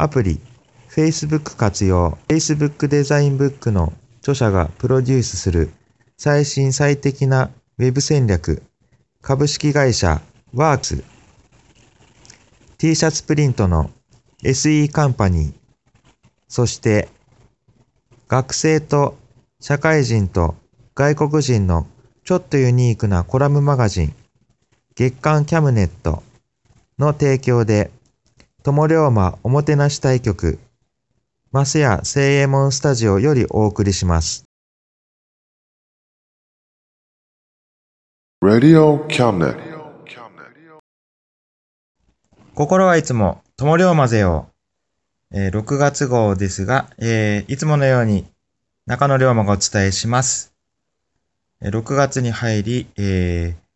アプリ、Facebook 活用、Facebook デザインブックの著者がプロデュースする最新最適なウェブ戦略、株式会社ワークス、T シャツプリントの SE カンパニー、そして学生と社会人と外国人のちょっとユニークなコラムマガジン、月刊キャムネットの提供で、友龍馬おもてなし対局、マスヤ聖右衛門スタジオよりお送りします。Radio cabinet. 心はいつも友龍馬ぜよ。えー6月号ですが、えーいつものように中野龍馬がお伝えします。えー6月に入り、えー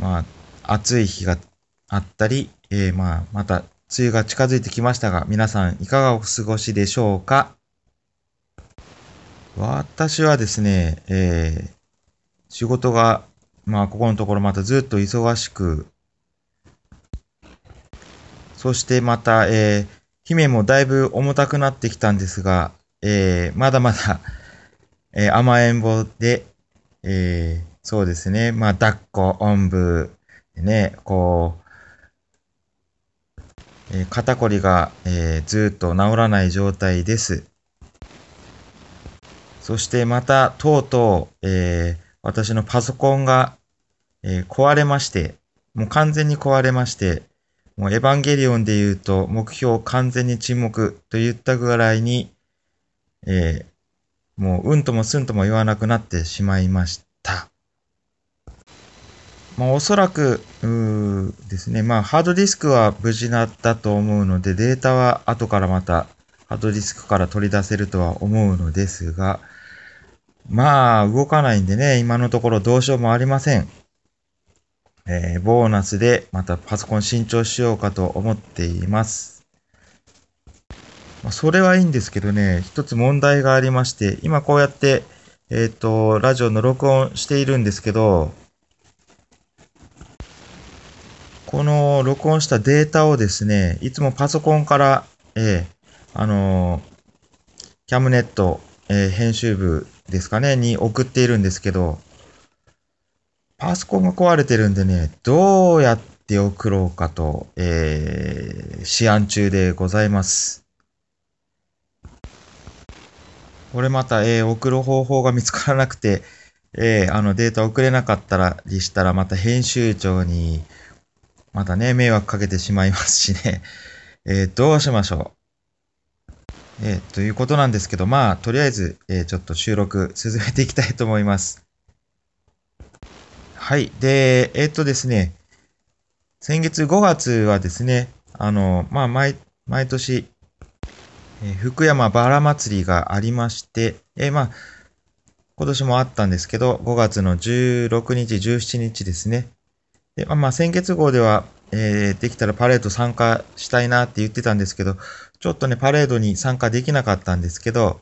まあ、暑い日があったり、えーまあ、また梅雨が近づいてきましたが、皆さんいかがお過ごしでしょうか？私はですね、えー仕事が、まあ、ここのところまたずっと忙しく、そしてまた、えー、姫もだいぶ重たくなってきたんですが、えー、まだまだ、えー甘えん坊で、えー、そうですね、まあ、抱っこ、おんぶ、ね、こう、え肩こりが、えーずっと治らない状態です。そしてまた、とうとう、えー私のパソコンが、え壊れまして、もう完全に壊れまして、もうエヴァンゲリオンで言うと、目標完全に沈黙と言ったぐらいに、えもううんともすんとも言わなくなってしまいました。まあおそらく、ですね、まあハードディスクは無事だったと思うので、データは後からまたハードディスクから取り出せるとは思うのですが、まあ動かないんでね、今のところどうしようもありません。えーボーナスでまたパソコン新調しようかと思っています。まあ、それはいいんですけどね、一つ問題がありまして、今こうやって、えっ、と、ラジオの録音しているんですけど、この録音したデータをですね、いつもパソコンから、えーあのーキャムネット、えー編集部ですかね、に送っているんですけど、パソコンが壊れてるんでね、どうやって送ろうかと、えー、思案中でございます。これまた、えー送る方法が見つからなくて、えーあのデータ送れなかったら、でしたら、また編集長に、またね、迷惑かけてしまいますしね、えーどうしましょう。えーということなんですけど、まあ、とりあえず、えーちょっと収録進めていきたいと思います。はい。で、えーっとですね、先月5月はですね、あの、まあ、毎、毎年、え福山バラ祭りがありまして、えまあ、今年もあったんですけど、5月の16日、17日ですね。でまあ、先月号では、えーできたらパレード参加したいなって言ってたんですけど、ちょっとね、パレードに参加できなかったんですけど、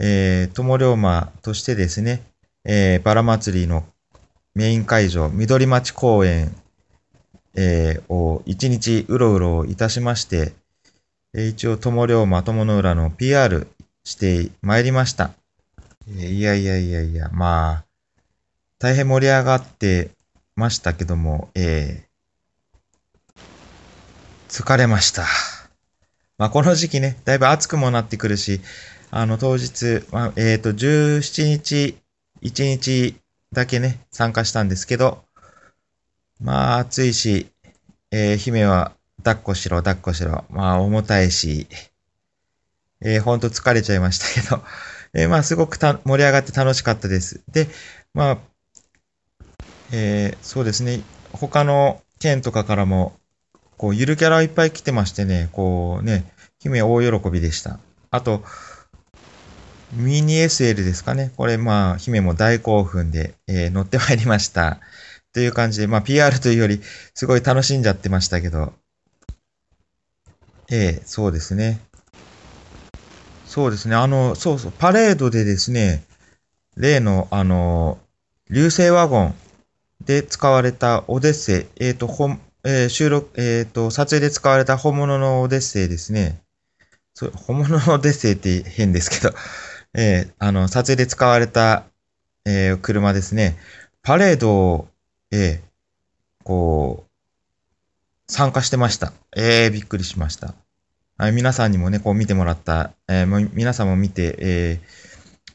えー、友龍馬としてですね、えー、バラ祭りのメイン会場、緑町公園、えーを一日うろうろいたしまして、えー一応友龍馬友の浦の PR してまいりました。えーいやいやいやいや、まあ、大変盛り上がってましたけども、えー疲れました。まあ、この時期ね、だいぶ暑くもなってくるし、あの、当日、まあ、えっ、と、17日、1日だけね、参加したんですけど、まあ、暑いし、えー姫は抱っこしろ、抱っこしろ。まあ、重たいし、えー、ほんと疲れちゃいましたけど、えーまあ、すごくた盛り上がって楽しかったです。で、まあ、えーそうですね、他の県とかからも、こう、ゆるキャラいっぱい来てましてね、こうね、姫大喜びでした。あと、ミニ SL ですかね。これ、まあ、姫も大興奮で、えー乗ってまいりました。という感じで、まあ、PR というより、すごい楽しんじゃってましたけど、ええそうですね。そうですね。あの、そうそう、パレードでですね、例の、あの、流星ワゴンで使われたオデッセイ、えっ、と、本、えー収録、えっ、と、撮影で使われた本物のオデッセイですね。そ、本物のオデッセイって変ですけど、えーあの、撮影で使われた、えー車ですね。パレードを、えーこう、参加してました。ええびっくりしました。はい、皆さんにもね、こう見てもらった、えーもう皆さんも見て、えー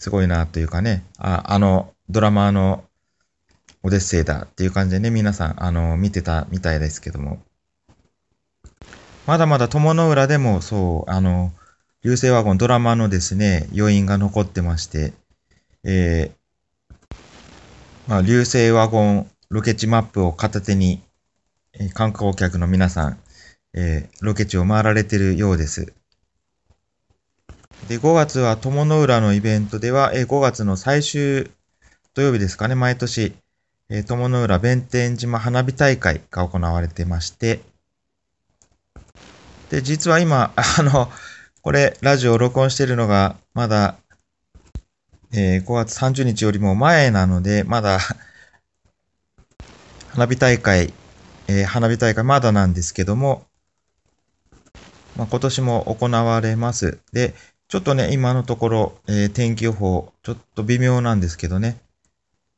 すごいなというかね、ああの、ドラマーのオデッセイだっていう感じでね、皆さん、あの、見てたみたいですけども。まだまだ友の浦でも、そう、あの、流星ワゴンドラマのですね、余韻が残ってまして、えーまあ、流星ワゴンロケ地マップを片手に、えー観光客の皆さん、えーロケ地を回られてるようです。で、5月は友の浦のイベントでは、えー5月の最終土曜日ですかね、毎年、えー友の浦弁天島花火大会が行われてまして、で、実は今、あの、これ、ラジオを録音しているのが、まだ、えー5月30日よりも前なので、まだ、花火大会、えー花火大会まだなんですけども、まあ、今年も行われます。で、ちょっとね、今のところ、えー天気予報、ちょっと微妙なんですけどね。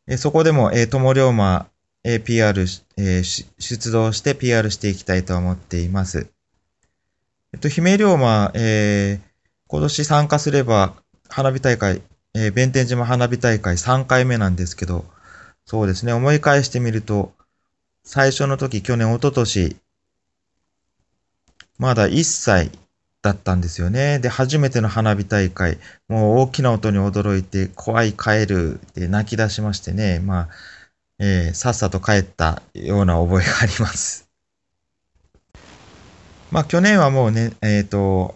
えそこでも、えー、友龍馬、えー PR、え出動して PR していきたいと思っています。えっと、姫龍馬、え今年参加すれば、花火大会、え弁天島花火大会3回目なんですけど、そうですね、思い返してみると、最初の時、去年、一昨年、まだ1歳だったんですよね。で、初めての花火大会、もう大きな音に驚いて、怖い帰るって泣き出しましてね、まあ、えーさっさと帰ったような覚えがあります。まあ、去年はもうね、えっ、と、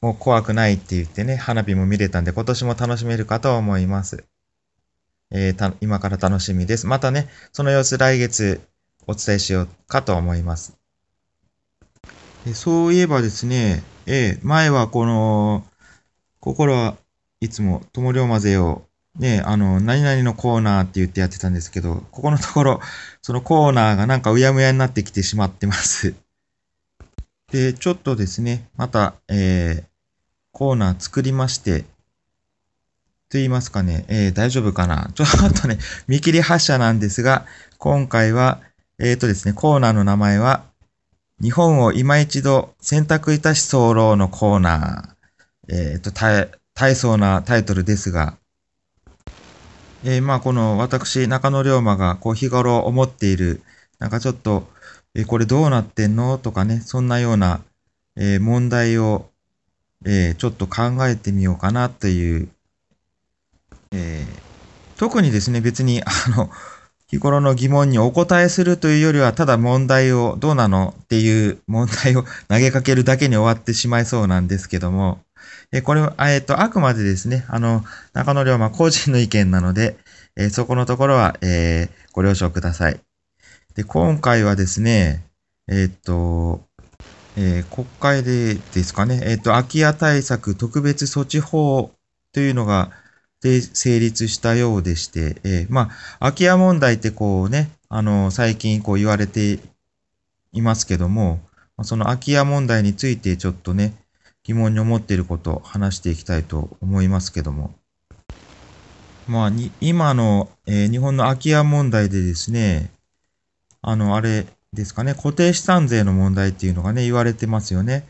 もう怖くないって言ってね、花火も見れたんで、今年も楽しめるかと思います。えーた今から楽しみです。またね、その様子来月お伝えしようかと思います。そういえばですね、えー前はこの、心はいつも友龍まぜを、ね、あの、何々のコーナーって言ってやってたんですけど、ここのところ、そのコーナーがなんかうやむやになってきてしまってます。で、ちょっとですね、また、えーコーナー作りまして、と言いますかね、えー大丈夫かなちょっとね、見切り発車なんですが、今回は、えっ、とですね、コーナーの名前は、日本を今一度選択いたし候のコーナー。えっ、と、た大層なタイトルですが、えーまあ、この私、中野龍馬がこう日頃思っている、なんかちょっと、えーこれどうなってんの？とかね、そんなような、えー問題を、えちょっと考えてみようかなという、え特にですね、別に、あの、日頃の疑問にお答えするというよりは、ただ問題をどうなのっていう問題を投げかけるだけに終わってしまいそうなんですけども、えこれは、えっ、と、あくまでですね、あの、中野龍馬個人の意見なので、えそこのところは、えーご了承ください。で、今回はですね、えっ、と、えー国会でですかね、えっ、と、空き家対策特別措置法というのが、で、成立したようでして、えーまあ、空き家問題ってこうね、あの、最近こう言われていますけども、その空き家問題についてちょっとね、疑問に思っていることを話していきたいと思いますけども。まあ、に今の、えー日本の空き家問題でですね、あの、あれ、ですかね、固定資産税の問題っていうのがね、言われてますよね。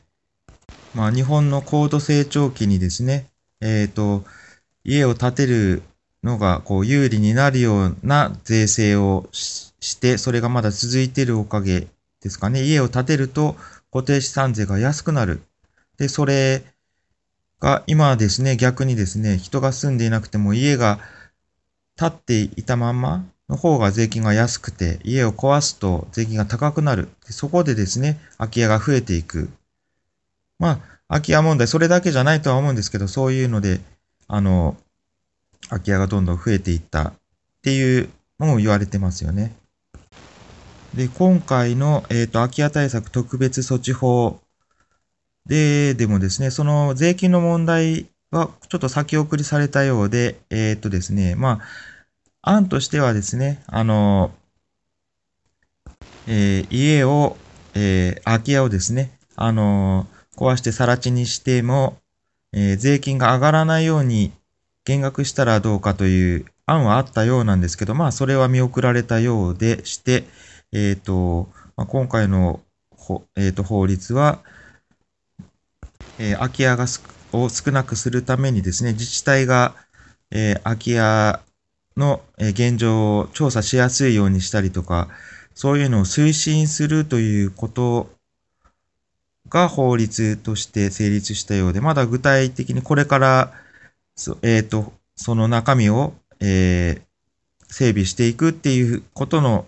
まあ、日本の高度成長期にですね、えっ、ー、と、家を建てるのがこう有利になるような税制をして、それがまだ続いているおかげですかね。家を建てると固定資産税が安くなる。で、それが今はですね、逆にですね、人が住んでいなくても家が建っていたまんまの方が税金が安くて、家を壊すと税金が高くなる。そこでですね、空き家が増えていく。まあ、空き家問題、それだけじゃないとは思うんですけど、そういうので、あの、空き家がどんどん増えていったっていうのも言われてますよね。で、今回の、えっ、ー、と、空き家対策特別措置法で、でもですね、その税金の問題はちょっと先送りされたようで、えっ、ー、とですね、まあ、案としてはですね、あの、えー、家を、えー、空き家をですね、あの壊して更地にしても、えー、税金が上がらないように減額したらどうかという案はあったようなんですけど、まあ、それは見送られたようでして、えっ、ー、と、まあ、今回の、えーと、法律は、えー、空き家がを少なくするためにですね、自治体が、えー、空き家の現状を調査しやすいようにしたりとか、そういうのを推進するということが法律として成立したようで、まだ具体的にこれから、えっ、ー、と、その中身を、えー、整備していくっていうことの、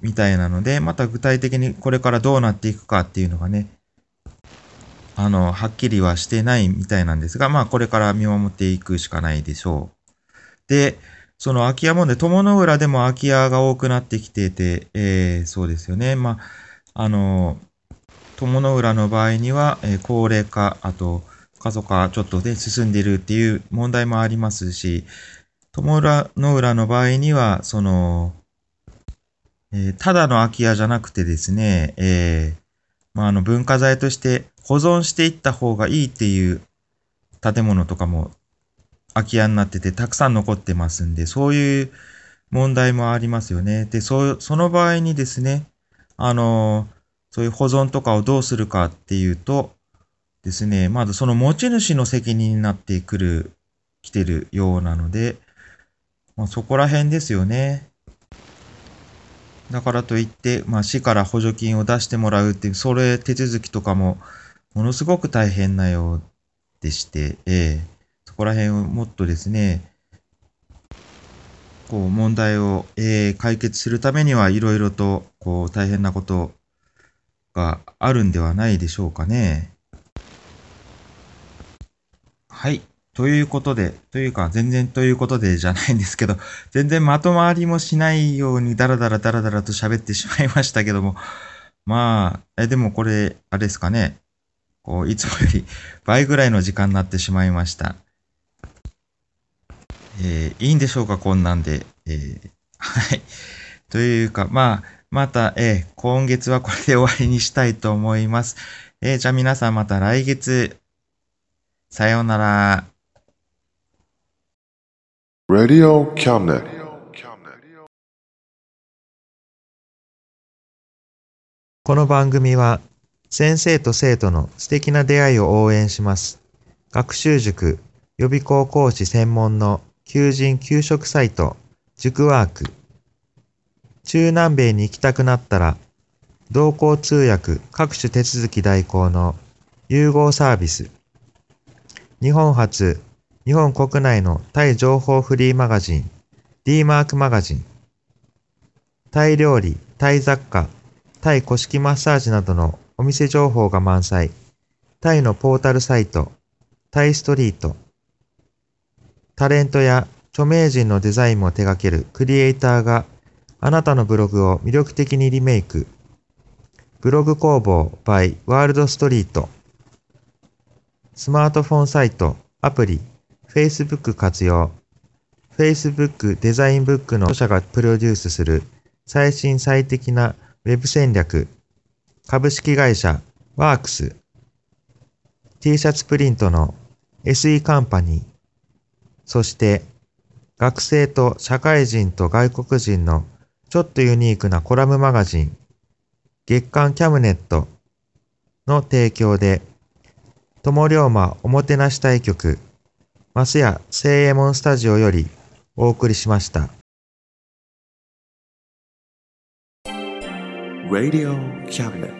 みたいなので、また具体的にこれからどうなっていくかっていうのがね、あの、はっきりはしてないみたいなんですが、まあこれから見守っていくしかないでしょう。で、その空き家問題、友の浦でも空き家が多くなってきてて、えー、そうですよね。まあ、あの、友の浦の場合には、え、高齢化、あと、過疎化ちょっとで、進んでいるっていう問題もありますし、友の浦の場合には、その、えー、ただの空き家じゃなくてですね、えー、まあ、あの文化財として保存していった方がいいっていう建物とかも空き家になっててたくさん残ってますんで、そういう問題もありますよね。で、そその場合にですね、あのーそういう保存とかをどうするかっていうとですね、まずその持ち主の責任になってくる、来てるようなので、まあ、そこら辺ですよね。だからといって、まあ、市から補助金を出してもらうっていう、それ手続きとかもものすごく大変なようでして、ええそこら辺をもっとですね、こう問題を、えー、解決するためにはいろいろとこう大変なことがあるんではないでしょうかね。はい。ということで、というか全然ということでじゃないんですけど、全然まとまりもしないようにダラダラダラダラと喋ってしまいましたけども、まあ、え、でもこれ、あれですかね。こう、いつもより 倍ぐらいの時間になってしまいました。えー、いいんでしょうか、こんなんで。えー、はい。というか、まあ、また、えー、今月はこれで終わりにしたいと思います。えー、じゃあ皆さんまた来月、さようなら。Radio Cabinet この番組は先生と生徒の素敵な出会いを応援します。学習塾予備校講師専門の求人・給食サイト塾ワーク中南米に行きたくなったら、同行通訳各種手続き代行の融合サービス。日本初、日本国内のタイ情報フリーマガジン、D マークマガジン。タイ料理、タイ雑貨、タイ古式マッサージなどのお店情報が満載。タイのポータルサイト、タイストリート。タレントや著名人のデザインも手掛けるクリエイターがあなたのブログを魅力的にリメイク。ブログ工房 by ワールドストリート。スマートフォンサイト、アプリ、Facebook 活用。Facebook デザインブックの著者がプロデュースする最新最適な Web 戦略。株式会社ワークス。T シャツプリントの SE カンパニー。そして学生と社会人と外国人のちょっとユニークなコラムマガジン、月刊キャムネットの提供で、友龍馬おもてなし対局、マスヤ聖右衛門スタジオよりお送りしました。Radio Cabinet.